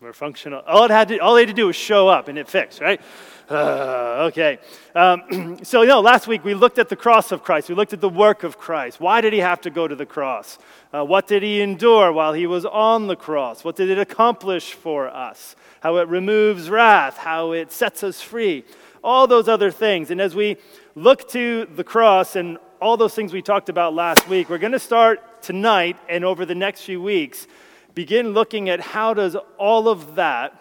We're functional. All it had to, all they had to do was show up and it fixed, right? Uh, okay. Um, so, you know, last week we looked at the cross of Christ. We looked at the work of Christ. Why did he have to go to the cross? Uh, what did he endure while he was on the cross? What did it accomplish for us? How it removes wrath, how it sets us free, all those other things. And as we look to the cross and all those things we talked about last week, we're going to start tonight and over the next few weeks begin looking at how does all of that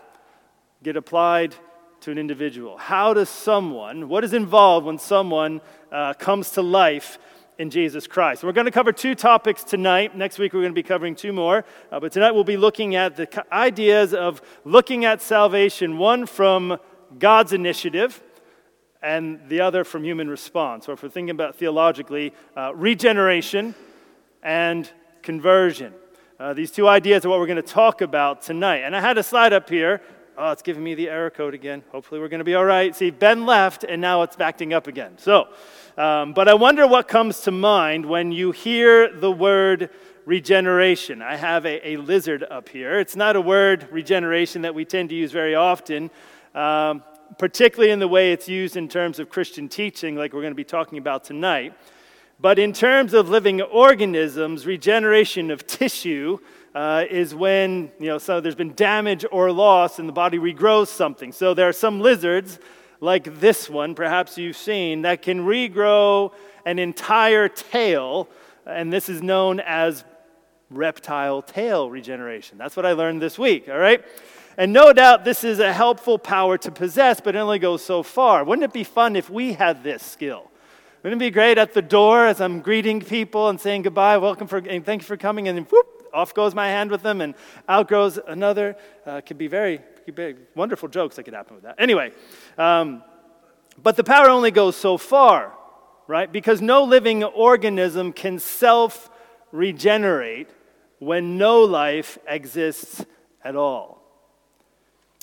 get applied to an individual? How does someone, what is involved when someone uh, comes to life in Jesus Christ? We're going to cover two topics tonight. Next week we're going to be covering two more. Uh, but tonight we'll be looking at the ideas of looking at salvation, one from God's initiative and the other from human response. Or if we're thinking about theologically, uh, regeneration and conversion. Uh, these two ideas are what we're going to talk about tonight. And I had a slide up here. Oh, it's giving me the error code again. Hopefully, we're going to be all right. See, Ben left, and now it's acting up again. So, um, but I wonder what comes to mind when you hear the word regeneration. I have a, a lizard up here. It's not a word, regeneration, that we tend to use very often, um, particularly in the way it's used in terms of Christian teaching, like we're going to be talking about tonight. But in terms of living organisms, regeneration of tissue uh, is when you know so there's been damage or loss and the body regrows something. So there are some lizards like this one, perhaps you've seen, that can regrow an entire tail, and this is known as reptile tail regeneration. That's what I learned this week, all right? And no doubt this is a helpful power to possess, but it only goes so far. Wouldn't it be fun if we had this skill? Wouldn't it be great at the door as I'm greeting people and saying goodbye, welcome for, and thank you for coming, and whoop, off goes my hand with them, and out goes another. Uh, could be very, could be wonderful jokes that could happen with that. Anyway, um, but the power only goes so far, right? Because no living organism can self regenerate when no life exists at all.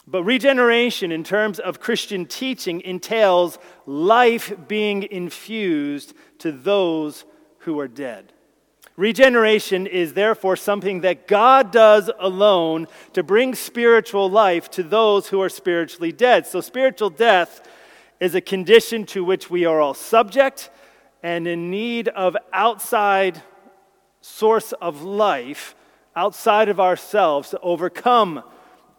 But regeneration, in terms of Christian teaching, entails life being infused to those who are dead. Regeneration is therefore something that God does alone to bring spiritual life to those who are spiritually dead. So, spiritual death is a condition to which we are all subject and in need of outside source of life outside of ourselves to overcome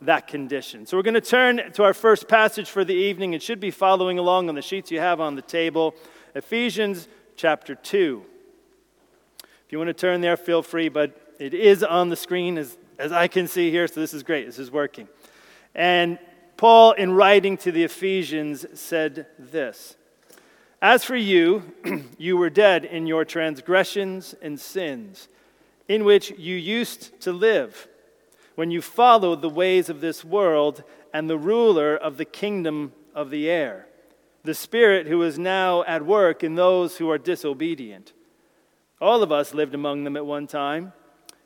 that condition. So we're going to turn to our first passage for the evening. It should be following along on the sheets you have on the table Ephesians chapter 2. If you want to turn there, feel free, but it is on the screen as, as I can see here, so this is great. This is working. And Paul, in writing to the Ephesians, said this As for you, you were dead in your transgressions and sins, in which you used to live when you follow the ways of this world and the ruler of the kingdom of the air, the Spirit who is now at work in those who are disobedient. All of us lived among them at one time,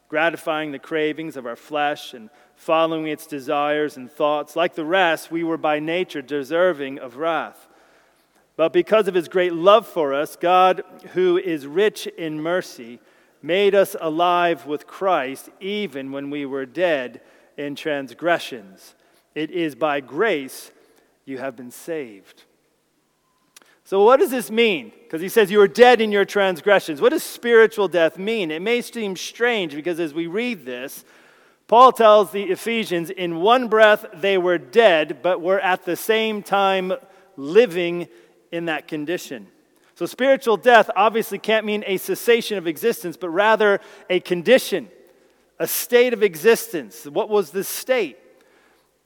gratifying the cravings of our flesh and following its desires and thoughts. Like the rest, we were by nature deserving of wrath. But because of his great love for us, God, who is rich in mercy, made us alive with Christ even when we were dead in transgressions. It is by grace you have been saved. So, what does this mean? Because he says you are dead in your transgressions. What does spiritual death mean? It may seem strange because as we read this, Paul tells the Ephesians in one breath they were dead, but were at the same time living in that condition. So, spiritual death obviously can't mean a cessation of existence, but rather a condition, a state of existence. What was the state?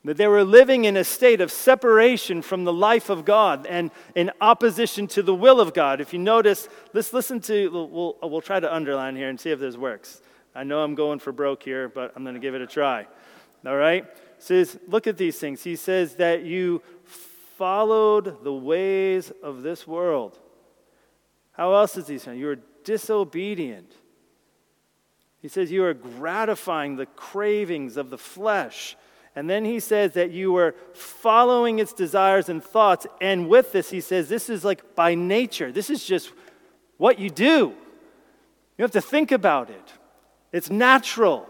That they were living in a state of separation from the life of God and in opposition to the will of God. If you notice, let's listen to, we'll, we'll try to underline here and see if this works. I know I'm going for broke here, but I'm going to give it a try. All right? Says, look at these things. He says that you followed the ways of this world. How else is he saying? You are disobedient. He says you are gratifying the cravings of the flesh. And then he says that you are following its desires and thoughts. And with this, he says this is like by nature. This is just what you do. You have to think about it, it's natural.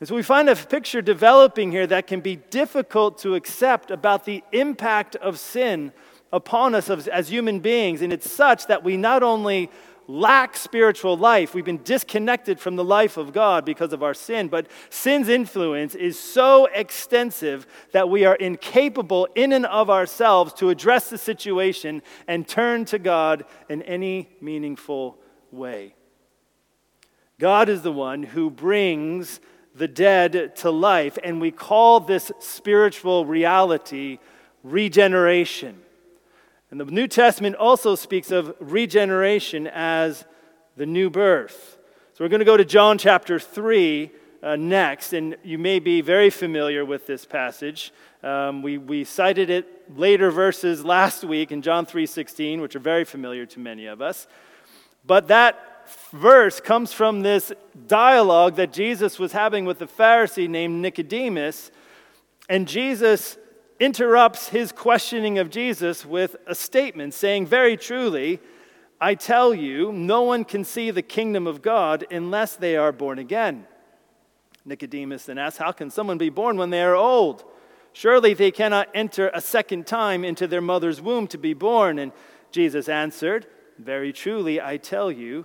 And so we find a picture developing here that can be difficult to accept about the impact of sin upon us as, as human beings. And it's such that we not only lack spiritual life, we've been disconnected from the life of God because of our sin, but sin's influence is so extensive that we are incapable in and of ourselves to address the situation and turn to God in any meaningful way. God is the one who brings the dead to life, and we call this spiritual reality regeneration. And the New Testament also speaks of regeneration as the new birth. So we're going to go to John chapter 3 uh, next, and you may be very familiar with this passage. Um, we, we cited it later verses last week in John 3.16, which are very familiar to many of us. But that verse comes from this dialogue that Jesus was having with a Pharisee named Nicodemus. And Jesus interrupts his questioning of Jesus with a statement saying, Very truly, I tell you, no one can see the kingdom of God unless they are born again. Nicodemus then asks, How can someone be born when they are old? Surely they cannot enter a second time into their mother's womb to be born. And Jesus answered, Very truly, I tell you,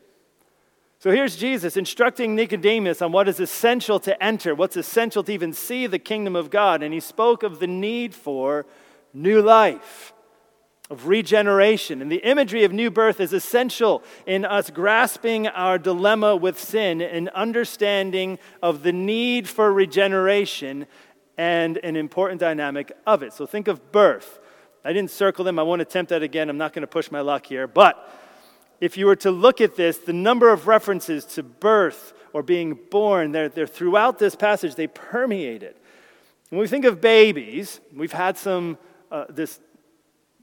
So here's Jesus instructing Nicodemus on what is essential to enter, what's essential to even see the kingdom of God. And he spoke of the need for new life, of regeneration. And the imagery of new birth is essential in us grasping our dilemma with sin and understanding of the need for regeneration and an important dynamic of it. So think of birth. I didn't circle them. I won't attempt that again. I'm not going to push my luck here. But if you were to look at this, the number of references to birth or being born, they're, they're throughout this passage, they permeate it. When we think of babies, we've had some, uh, this,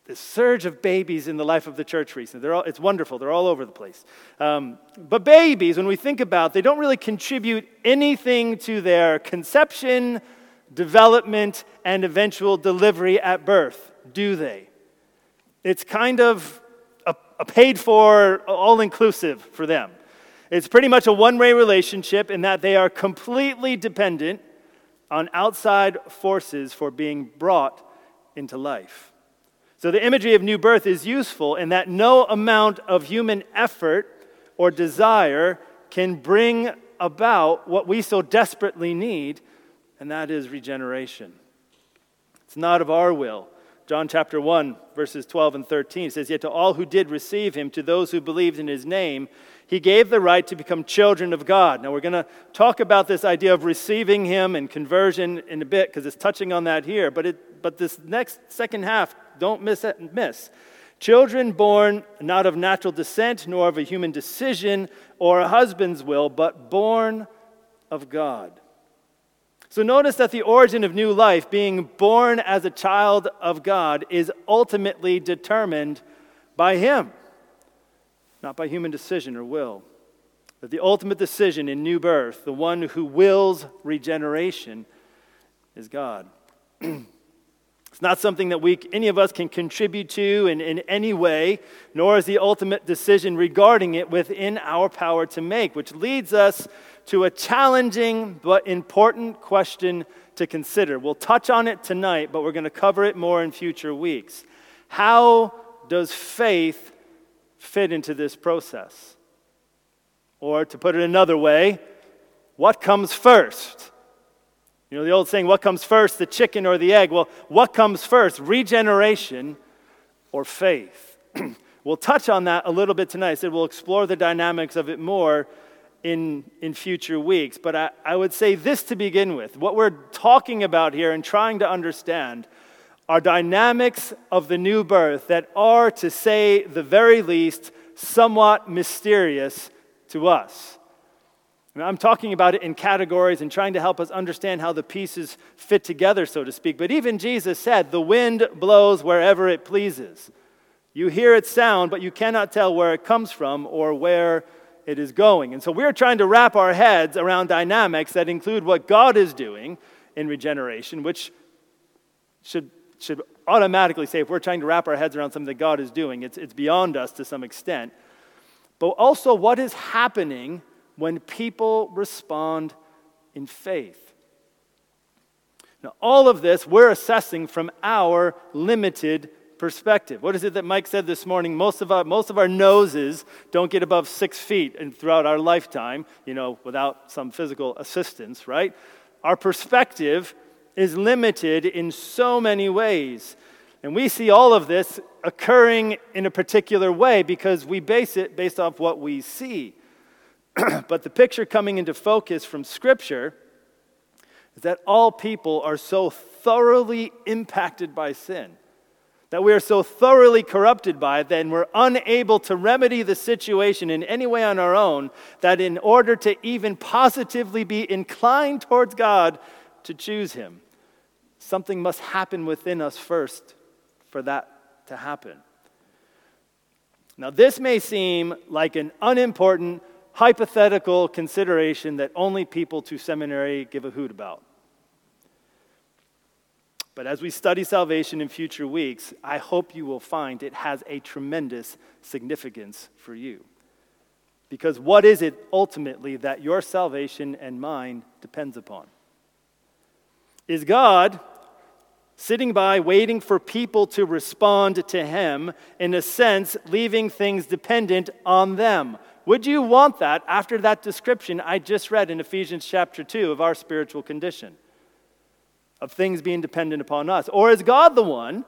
this surge of babies in the life of the church recently. All, it's wonderful, they're all over the place. Um, but babies, when we think about, they don't really contribute anything to their conception, development, and eventual delivery at birth, do they? It's kind of a paid for, uh, all inclusive for them. It's pretty much a one way relationship in that they are completely dependent on outside forces for being brought into life. So the imagery of new birth is useful in that no amount of human effort or desire can bring about what we so desperately need, and that is regeneration. It's not of our will, John chapter 1, verses 12 and 13 says, Yet to all who did receive him, to those who believed in his name, he gave the right to become children of God. Now, we're going to talk about this idea of receiving him and conversion in a bit because it's touching on that here. But, it, but this next second half, don't miss it. Miss. Children born not of natural descent, nor of a human decision or a husband's will, but born of God. So notice that the origin of new life, being born as a child of God, is ultimately determined by Him, not by human decision or will. That the ultimate decision in new birth, the one who wills regeneration, is God. it's not something that we, any of us can contribute to in, in any way, nor is the ultimate decision regarding it within our power to make, which leads us to a challenging but important question to consider. We'll touch on it tonight, but we're going to cover it more in future weeks. How does faith fit into this process? Or to put it another way, what comes first? You know, the old saying, what comes first, the chicken or the egg? Well, what comes first, regeneration or faith? we'll touch on that a little bit tonight. I said we'll explore the dynamics of it more in, in future weeks. But I, I would say this to begin with. What we're talking about here and trying to understand are dynamics of the new birth that are, to say the very least, somewhat mysterious to us. I'm talking about it in categories and trying to help us understand how the pieces fit together, so to speak. But even Jesus said, The wind blows wherever it pleases. You hear its sound, but you cannot tell where it comes from or where it is going. And so we're trying to wrap our heads around dynamics that include what God is doing in regeneration, which should, should automatically say if we're trying to wrap our heads around something that God is doing, it's, it's beyond us to some extent. But also what is happening when people respond in faith. Now, all of this we're assessing from our limited perspective. What is it that Mike said this morning? Most of our, most of our noses don't get above six feet and throughout our lifetime, you know, without some physical assistance, right? Our perspective is limited in so many ways. And we see all of this occurring in a particular way because we base it based off what we see. but the picture coming into focus from Scripture is that all people are so thoroughly impacted by sin, that we are so thoroughly corrupted by it, that we're unable to remedy the situation in any way on our own, that in order to even positively be inclined towards God to choose Him, something must happen within us first for that to happen. Now, this may seem like an unimportant hypothetical consideration that only people to seminary give a hoot about. But as we study salvation in future weeks, I hope you will find it has a tremendous significance for you. Because what is it ultimately that your salvation and mine depends upon? Is God sitting by waiting for people to respond to Him, in a sense, leaving things dependent on them? Would you want that after that description I just read in Ephesians chapter 2 of our spiritual condition? Of things being dependent upon us? Or is God the one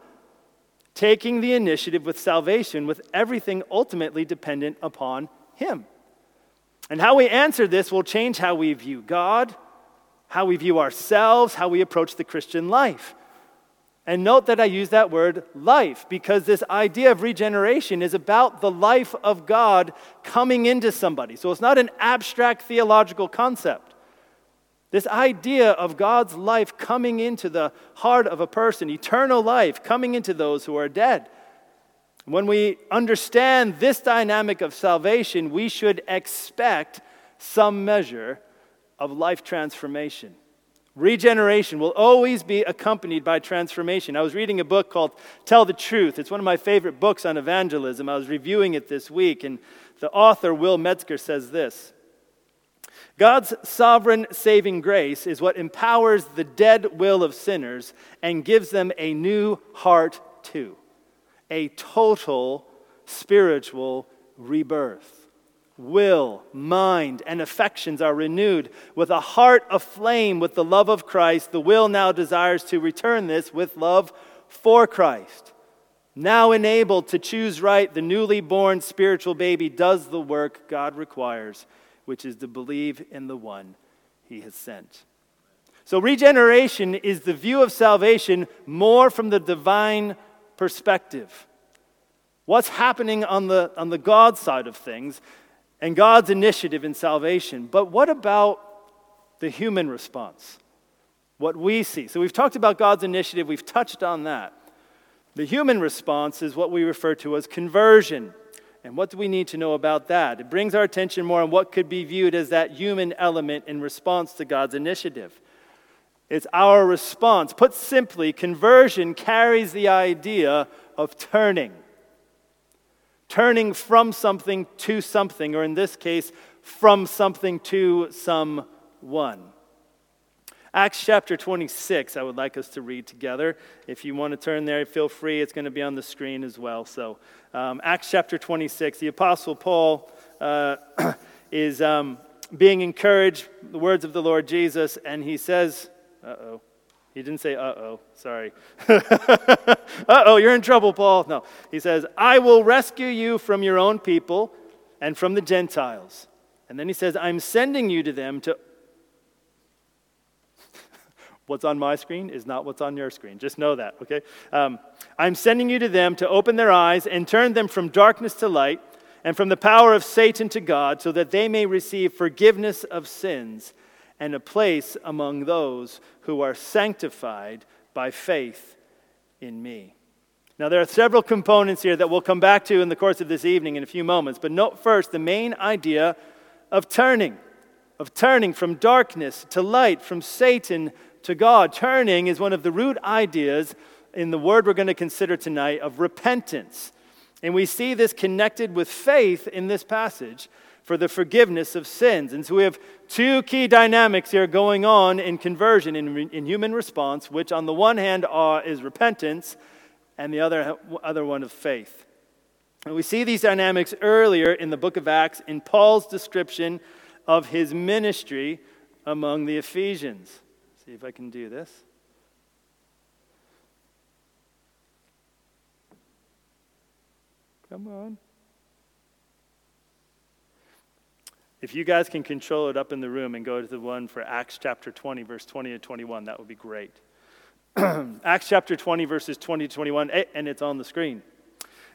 taking the initiative with salvation, with everything ultimately dependent upon Him? And how we answer this will change how we view God, how we view ourselves, how we approach the Christian life. And note that I use that word life because this idea of regeneration is about the life of God coming into somebody. So it's not an abstract theological concept. This idea of God's life coming into the heart of a person, eternal life coming into those who are dead. When we understand this dynamic of salvation, we should expect some measure of life transformation. Regeneration will always be accompanied by transformation. I was reading a book called Tell the Truth. It's one of my favorite books on evangelism. I was reviewing it this week, and the author, Will Metzger, says this God's sovereign saving grace is what empowers the dead will of sinners and gives them a new heart, too. A total spiritual rebirth will, mind, and affections are renewed. With a heart aflame with the love of Christ, the will now desires to return this with love for Christ. Now enabled to choose right, the newly born spiritual baby does the work God requires, which is to believe in the one he has sent. So, regeneration is the view of salvation more from the divine perspective. What's happening on the, on the God side of things and God's initiative in salvation. But what about the human response? What we see. So we've talked about God's initiative, we've touched on that. The human response is what we refer to as conversion. And what do we need to know about that? It brings our attention more on what could be viewed as that human element in response to God's initiative. It's our response. Put simply, conversion carries the idea of turning turning from something to something, or in this case, from something to someone. Acts chapter 26, I would like us to read together. If you want to turn there, feel free. It's going to be on the screen as well. So, um, Acts chapter 26, the Apostle Paul uh, is um, being encouraged, the words of the Lord Jesus, and he says, uh oh. He didn't say, uh oh, sorry. uh oh, you're in trouble, Paul. No. He says, I will rescue you from your own people and from the Gentiles. And then he says, I'm sending you to them to. What's on my screen is not what's on your screen. Just know that, okay? Um, I'm sending you to them to open their eyes and turn them from darkness to light and from the power of Satan to God, so that they may receive forgiveness of sins and a place among those who are sanctified by faith in me. Now, there are several components here that we'll come back to in the course of this evening in a few moments, but note first the main idea of turning, of turning from darkness to light, from Satan to God. Turning is one of the root ideas in the word we're going to consider tonight of repentance. And we see this connected with faith in this passage for the forgiveness of sins. And so we have two key dynamics here going on in conversion, in, in human response, which on the one hand are, is repentance, and the other, other one of faith. And we see these dynamics earlier in the book of Acts in Paul's description of his ministry among the Ephesians. See if I can do this. Come on. If you guys can control it up in the room and go to the one for Acts chapter 20, verse 20 to 21, that would be great. Acts chapter 20, verses 20 to 21, eh, and it's on the screen.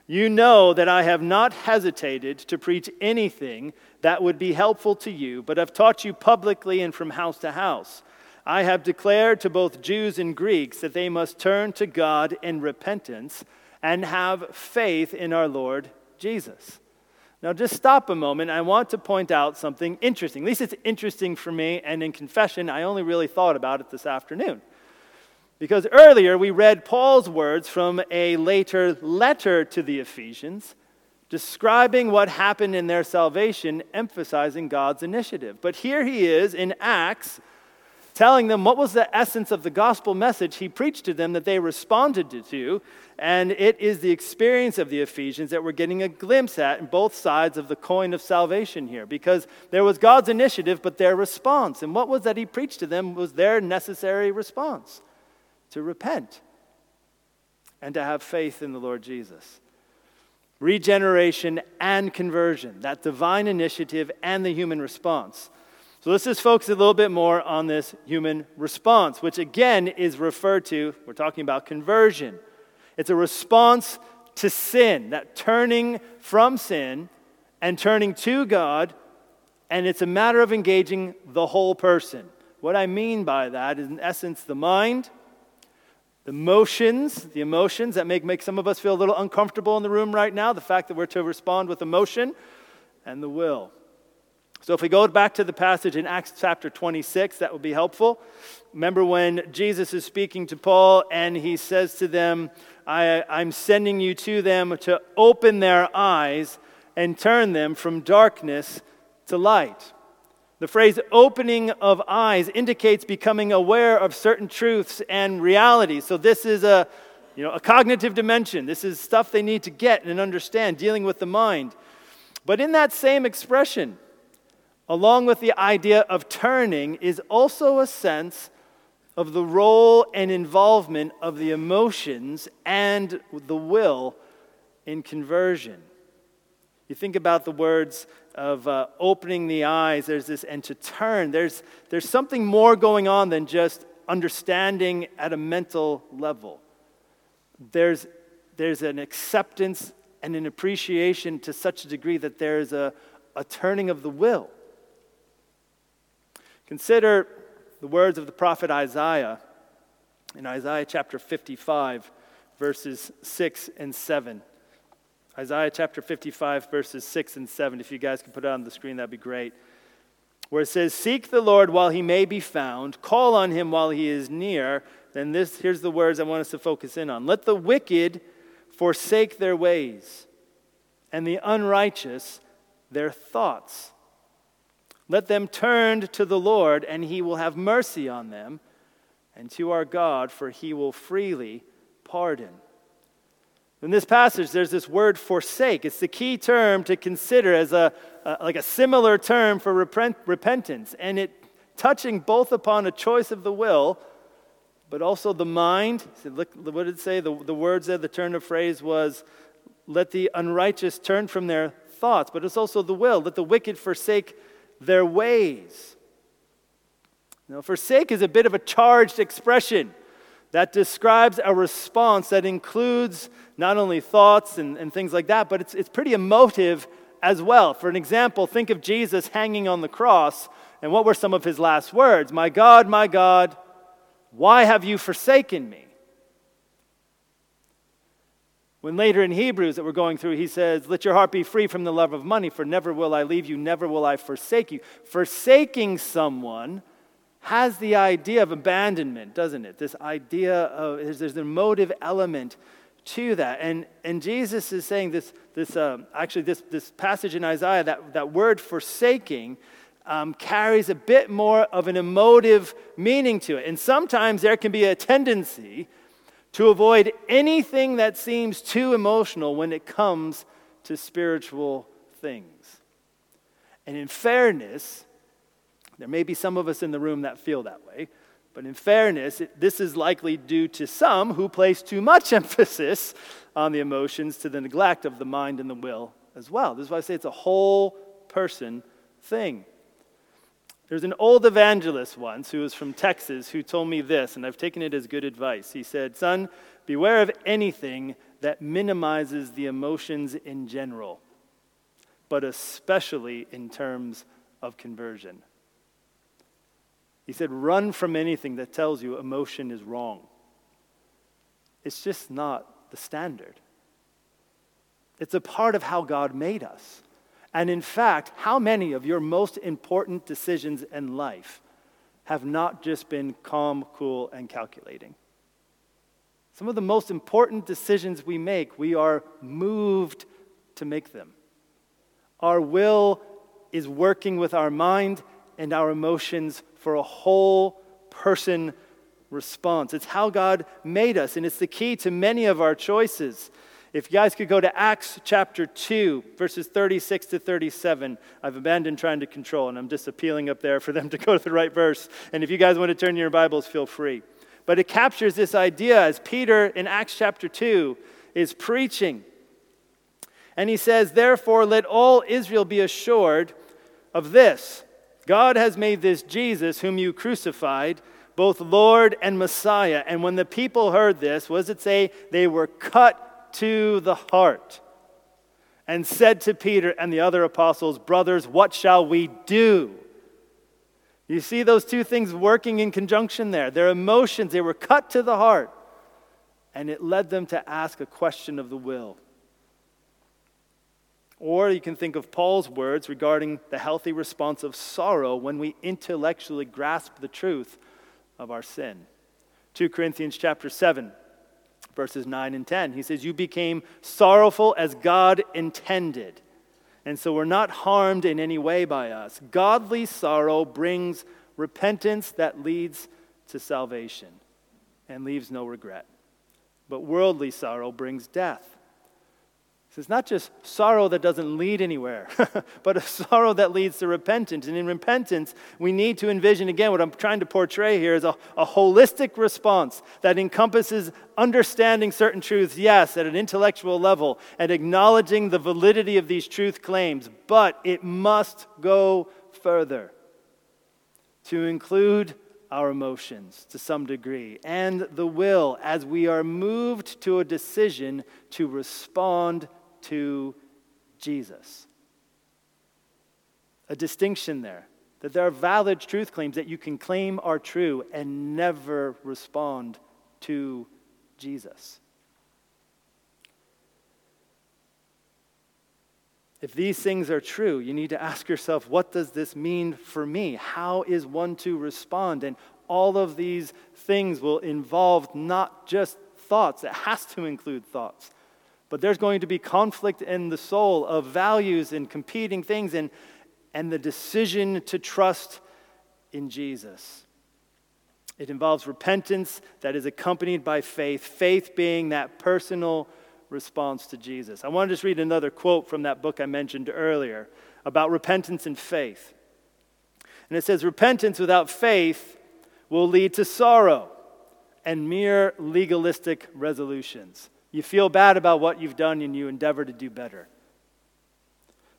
You know that I have not hesitated to preach anything that would be helpful to you, but have taught you publicly and from house to house. I have declared to both Jews and Greeks that they must turn to God in repentance and have faith in our Lord Jesus. Now, just stop a moment. I want to point out something interesting. At least it's interesting for me, and in confession, I only really thought about it this afternoon. Because earlier we read Paul's words from a later letter to the Ephesians, describing what happened in their salvation, emphasizing God's initiative. But here he is in Acts telling them what was the essence of the gospel message he preached to them that they responded to. And it is the experience of the Ephesians that we're getting a glimpse at in both sides of the coin of salvation here. Because there was God's initiative, but their response. And what was that he preached to them was their necessary response to repent and to have faith in the Lord Jesus. Regeneration and conversion, that divine initiative and the human response. So let's just focus a little bit more on this human response, which again is referred to, we're talking about conversion. It's a response to sin, that turning from sin and turning to God, and it's a matter of engaging the whole person. What I mean by that is, in essence, the mind, the emotions, the emotions that make, make some of us feel a little uncomfortable in the room right now, the fact that we're to respond with emotion, and the will. So if we go back to the passage in Acts chapter 26, that would be helpful. Remember when Jesus is speaking to Paul and he says to them, I, I'm sending you to them to open their eyes and turn them from darkness to light. The phrase opening of eyes indicates becoming aware of certain truths and realities. So this is a, you know, a cognitive dimension. This is stuff they need to get and understand, dealing with the mind. But in that same expression, along with the idea of turning, is also a sense of the role and involvement of the emotions and the will in conversion. You think about the words of uh, opening the eyes, there's this, and to turn. There's, there's something more going on than just understanding at a mental level. There's, there's an acceptance and an appreciation to such a degree that there's a, a turning of the will. Consider the words of the prophet Isaiah in Isaiah chapter 55, verses 6 and 7. Isaiah chapter 55, verses 6 and 7. If you guys can put it on the screen, that'd be great. Where it says, Seek the Lord while he may be found, call on him while he is near. Then this, here's the words I want us to focus in on. Let the wicked forsake their ways, and the unrighteous their thoughts. Let them turn to the Lord, and he will have mercy on them, and to our God, for he will freely pardon. In this passage, there's this word forsake. It's the key term to consider as a, a like a similar term for repent, repentance, and it touching both upon a choice of the will, but also the mind. So look, what did it say? The, the words there, the turn of phrase was, let the unrighteous turn from their thoughts, but it's also the will. Let the wicked forsake their ways. Now, forsake is a bit of a charged expression that describes a response that includes not only thoughts and, and things like that, but it's, it's pretty emotive as well. For an example, think of Jesus hanging on the cross, and what were some of his last words? My God, my God, why have you forsaken me? When later in Hebrews that we're going through, he says, Let your heart be free from the love of money, for never will I leave you, never will I forsake you. Forsaking someone has the idea of abandonment, doesn't it? This idea of, there's, there's an emotive element to that. And, and Jesus is saying this, this um, actually, this, this passage in Isaiah, that, that word forsaking, um, carries a bit more of an emotive meaning to it. And sometimes there can be a tendency to avoid anything that seems too emotional when it comes to spiritual things. And in fairness, there may be some of us in the room that feel that way, but in fairness, it, this is likely due to some who place too much emphasis on the emotions to the neglect of the mind and the will as well. This is why I say it's a whole person thing. There's an old evangelist once who was from Texas who told me this, and I've taken it as good advice. He said, Son, beware of anything that minimizes the emotions in general, but especially in terms of conversion. He said, Run from anything that tells you emotion is wrong. It's just not the standard. It's a part of how God made us. And in fact, how many of your most important decisions in life have not just been calm, cool, and calculating? Some of the most important decisions we make, we are moved to make them. Our will is working with our mind and our emotions for a whole person response. It's how God made us, and it's the key to many of our choices. If you guys could go to Acts chapter 2, verses 36 to 37, I've abandoned trying to control, and I'm just appealing up there for them to go to the right verse. And if you guys want to turn your Bibles, feel free. But it captures this idea as Peter in Acts chapter 2 is preaching. And he says, Therefore, let all Israel be assured of this God has made this Jesus, whom you crucified, both Lord and Messiah. And when the people heard this, does it say? They were cut to the heart and said to Peter and the other apostles, Brothers, what shall we do? You see those two things working in conjunction there. Their emotions, they were cut to the heart, and it led them to ask a question of the will. Or you can think of Paul's words regarding the healthy response of sorrow when we intellectually grasp the truth of our sin. 2 Corinthians chapter 7 verses 9 and 10. He says, You became sorrowful as God intended. And so we're not harmed in any way by us. Godly sorrow brings repentance that leads to salvation and leaves no regret. But worldly sorrow brings death. So it's not just sorrow that doesn't lead anywhere, but a sorrow that leads to repentance. And in repentance, we need to envision again what I'm trying to portray here is a, a holistic response that encompasses understanding certain truths, yes, at an intellectual level, and acknowledging the validity of these truth claims, but it must go further to include our emotions to some degree and the will as we are moved to a decision to respond to Jesus. A distinction there that there are valid truth claims that you can claim are true and never respond to Jesus. If these things are true, you need to ask yourself, what does this mean for me? How is one to respond? And all of these things will involve not just thoughts, it has to include thoughts. But there's going to be conflict in the soul of values and competing things and, and the decision to trust in Jesus. It involves repentance that is accompanied by faith, faith being that personal response to Jesus. I want to just read another quote from that book I mentioned earlier about repentance and faith. And it says, Repentance without faith will lead to sorrow and mere legalistic resolutions. You feel bad about what you've done and you endeavor to do better.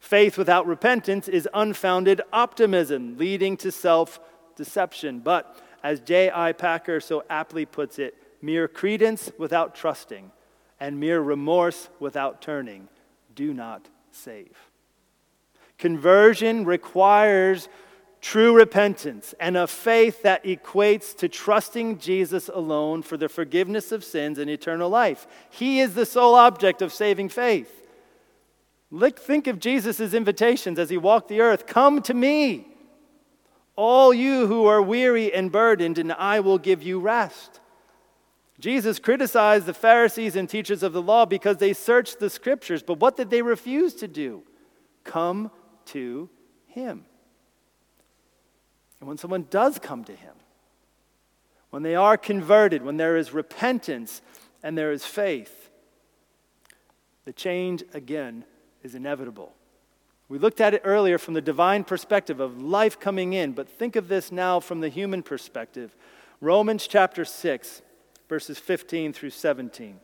Faith without repentance is unfounded optimism, leading to self deception. But as J.I. Packer so aptly puts it, mere credence without trusting and mere remorse without turning do not save. Conversion requires true repentance and a faith that equates to trusting Jesus alone for the forgiveness of sins and eternal life. He is the sole object of saving faith. Look, think of Jesus' invitations as he walked the earth Come to me, all you who are weary and burdened, and I will give you rest. Jesus criticized the Pharisees and teachers of the law because they searched the scriptures, but what did they refuse to do? Come to him. And when someone does come to him, when they are converted, when there is repentance and there is faith, the change again is inevitable. We looked at it earlier from the divine perspective of life coming in, but think of this now from the human perspective. Romans chapter 6, verses 15 through 17.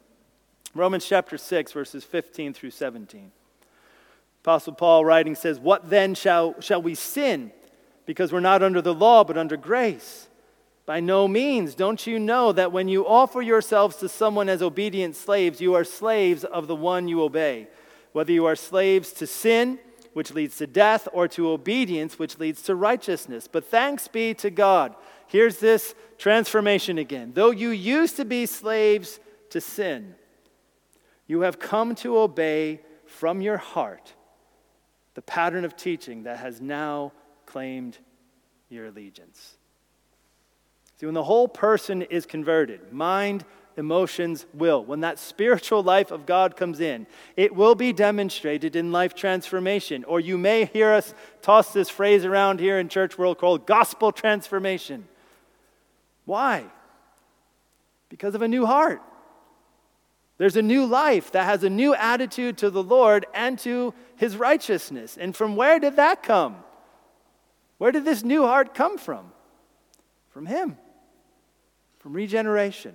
Romans chapter 6, verses 15 through 17. Apostle Paul writing says, What then shall, shall we sin? Because we're not under the law, but under grace. By no means. Don't you know that when you offer yourselves to someone as obedient slaves, you are slaves of the one you obey? Whether you are slaves to sin, which leads to death, or to obedience, which leads to righteousness. But thanks be to God. Here's this transformation again. Though you used to be slaves to sin, you have come to obey from your heart the pattern of teaching that has now claimed your allegiance. See, when the whole person is converted, mind, emotions, will, when that spiritual life of God comes in, it will be demonstrated in life transformation. Or you may hear us toss this phrase around here in church world called gospel transformation. Why? Because of a new heart. There's a new life that has a new attitude to the Lord and to his righteousness. And from where did that come? Where did this new heart come from? From him, from regeneration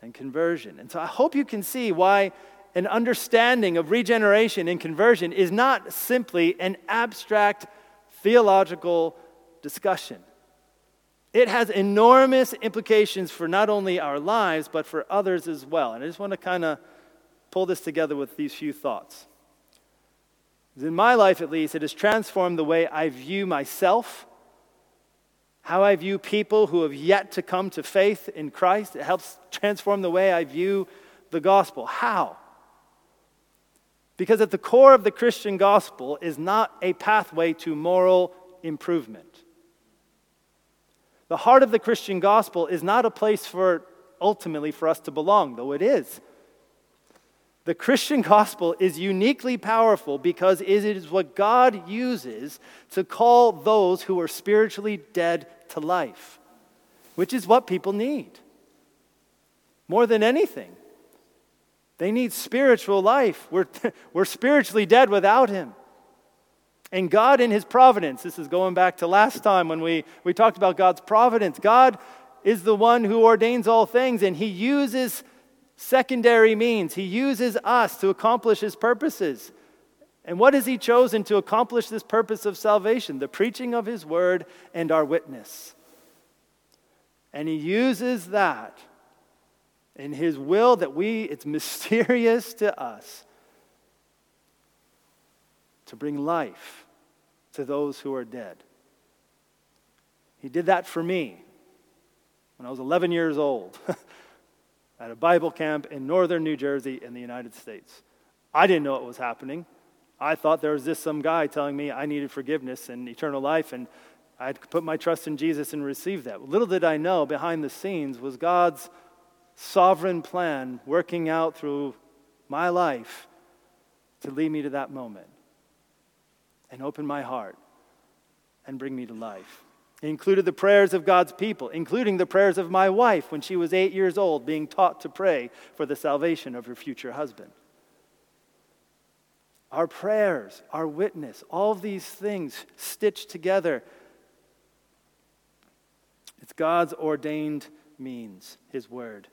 and conversion. And so I hope you can see why an understanding of regeneration and conversion is not simply an abstract theological discussion. It has enormous implications for not only our lives, but for others as well. And I just want to kind of pull this together with these few thoughts. In my life, at least, it has transformed the way I view myself, how I view people who have yet to come to faith in Christ. It helps transform the way I view the gospel. How? Because at the core of the Christian gospel is not a pathway to moral improvement. The heart of the Christian gospel is not a place for ultimately for us to belong, though it is. The Christian gospel is uniquely powerful because it is what God uses to call those who are spiritually dead to life, which is what people need. More than anything, they need spiritual life. We're, we're spiritually dead without Him. And God, in His providence, this is going back to last time when we, we talked about God's providence. God is the one who ordains all things, and He uses secondary means. He uses us to accomplish His purposes. And what has He chosen to accomplish this purpose of salvation? The preaching of His word and our witness. And He uses that in His will that we, it's mysterious to us to bring life to those who are dead. He did that for me when I was 11 years old at a Bible camp in northern New Jersey in the United States. I didn't know what was happening. I thought there was this some guy telling me I needed forgiveness and eternal life, and I had put my trust in Jesus and receive that. Little did I know behind the scenes was God's sovereign plan working out through my life to lead me to that moment and open my heart and bring me to life. It included the prayers of God's people, including the prayers of my wife when she was eight years old, being taught to pray for the salvation of her future husband. Our prayers, our witness, all these things stitched together. It's God's ordained means, His word.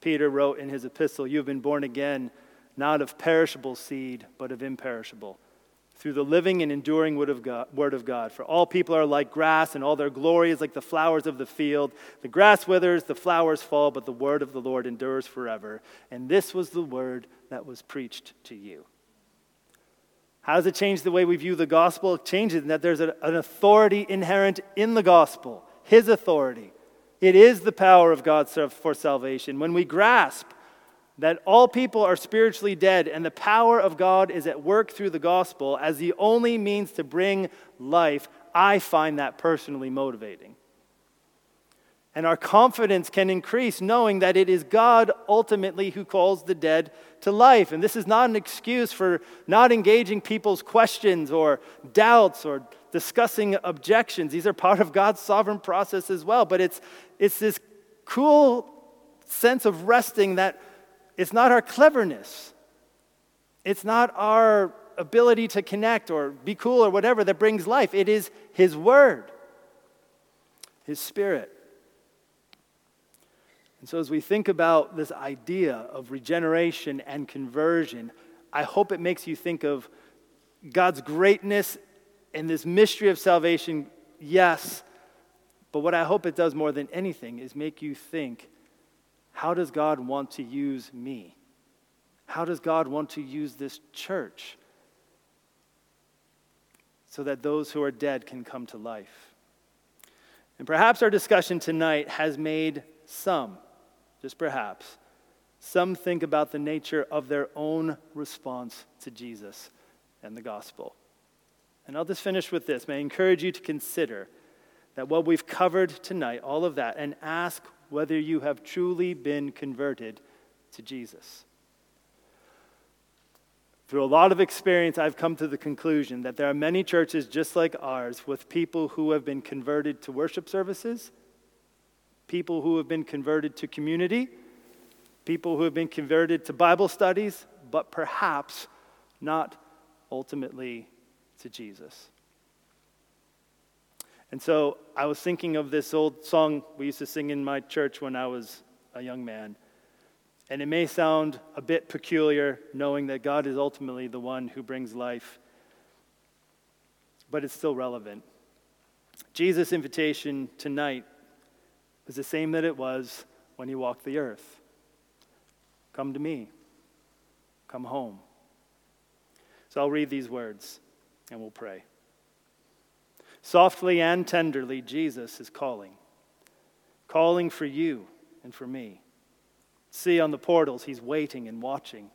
Peter wrote in his epistle, You've been born again, not of perishable seed, but of imperishable through the living and enduring word of, God, word of God. For all people are like grass, and all their glory is like the flowers of the field. The grass withers, the flowers fall, but the word of the Lord endures forever. And this was the word that was preached to you. How does it change the way we view the gospel? It changes in that there's an authority inherent in the gospel, His authority. It is the power of God for salvation. When we grasp that all people are spiritually dead and the power of God is at work through the gospel as the only means to bring life, I find that personally motivating. And our confidence can increase knowing that it is God ultimately who calls the dead to life. And this is not an excuse for not engaging people's questions or doubts or discussing objections. These are part of God's sovereign process as well. But it's, it's this cool sense of resting that it's not our cleverness, it's not our ability to connect or be cool or whatever that brings life. It is His Word, His Spirit. And so, as we think about this idea of regeneration and conversion, I hope it makes you think of God's greatness and this mystery of salvation, yes. But what I hope it does more than anything is make you think how does God want to use me? How does God want to use this church so that those who are dead can come to life? And perhaps our discussion tonight has made some just perhaps, some think about the nature of their own response to Jesus and the gospel. And I'll just finish with this. May I encourage you to consider that what we've covered tonight, all of that, and ask whether you have truly been converted to Jesus. Through a lot of experience, I've come to the conclusion that there are many churches just like ours with people who have been converted to worship services people who have been converted to community, people who have been converted to Bible studies, but perhaps not ultimately to Jesus. And so I was thinking of this old song we used to sing in my church when I was a young man. And it may sound a bit peculiar knowing that God is ultimately the one who brings life, but it's still relevant. Jesus' invitation tonight is the same that it was when he walked the earth. Come to me. Come home. So I'll read these words and we'll pray. Softly and tenderly, Jesus is calling, calling for you and for me. See on the portals, he's waiting and watching,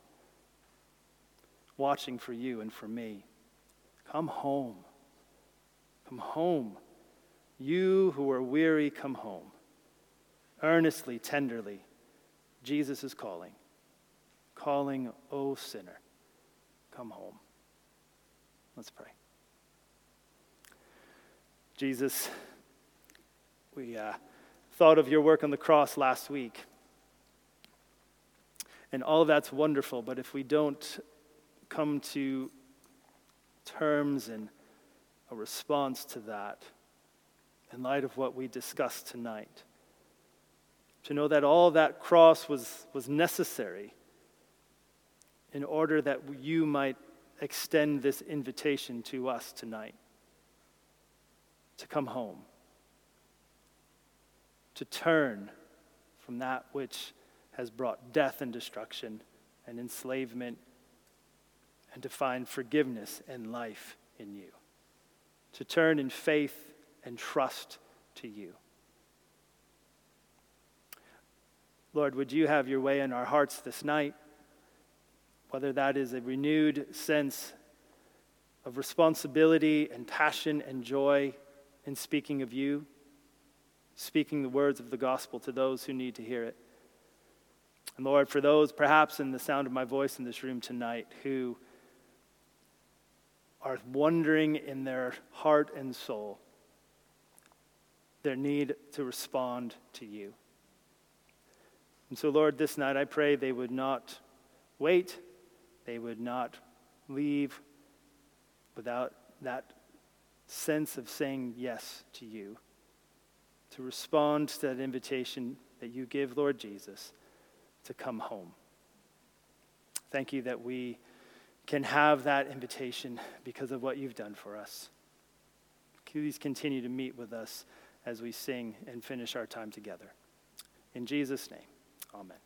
watching for you and for me. Come home. Come home. You who are weary, come home earnestly, tenderly, Jesus is calling, calling, O oh sinner, come home. Let's pray. Jesus, we uh, thought of your work on the cross last week. And all that's wonderful, but if we don't come to terms and a response to that, in light of what we discussed tonight, to know that all that cross was, was necessary in order that you might extend this invitation to us tonight to come home, to turn from that which has brought death and destruction and enslavement, and to find forgiveness and life in you, to turn in faith and trust to you. Lord, would you have your way in our hearts this night? Whether that is a renewed sense of responsibility and passion and joy in speaking of you, speaking the words of the gospel to those who need to hear it. And Lord, for those perhaps in the sound of my voice in this room tonight who are wondering in their heart and soul their need to respond to you. And so, Lord, this night I pray they would not wait, they would not leave without that sense of saying yes to you, to respond to that invitation that you give, Lord Jesus, to come home. Thank you that we can have that invitation because of what you've done for us. Please continue to meet with us as we sing and finish our time together. In Jesus' name. Amen.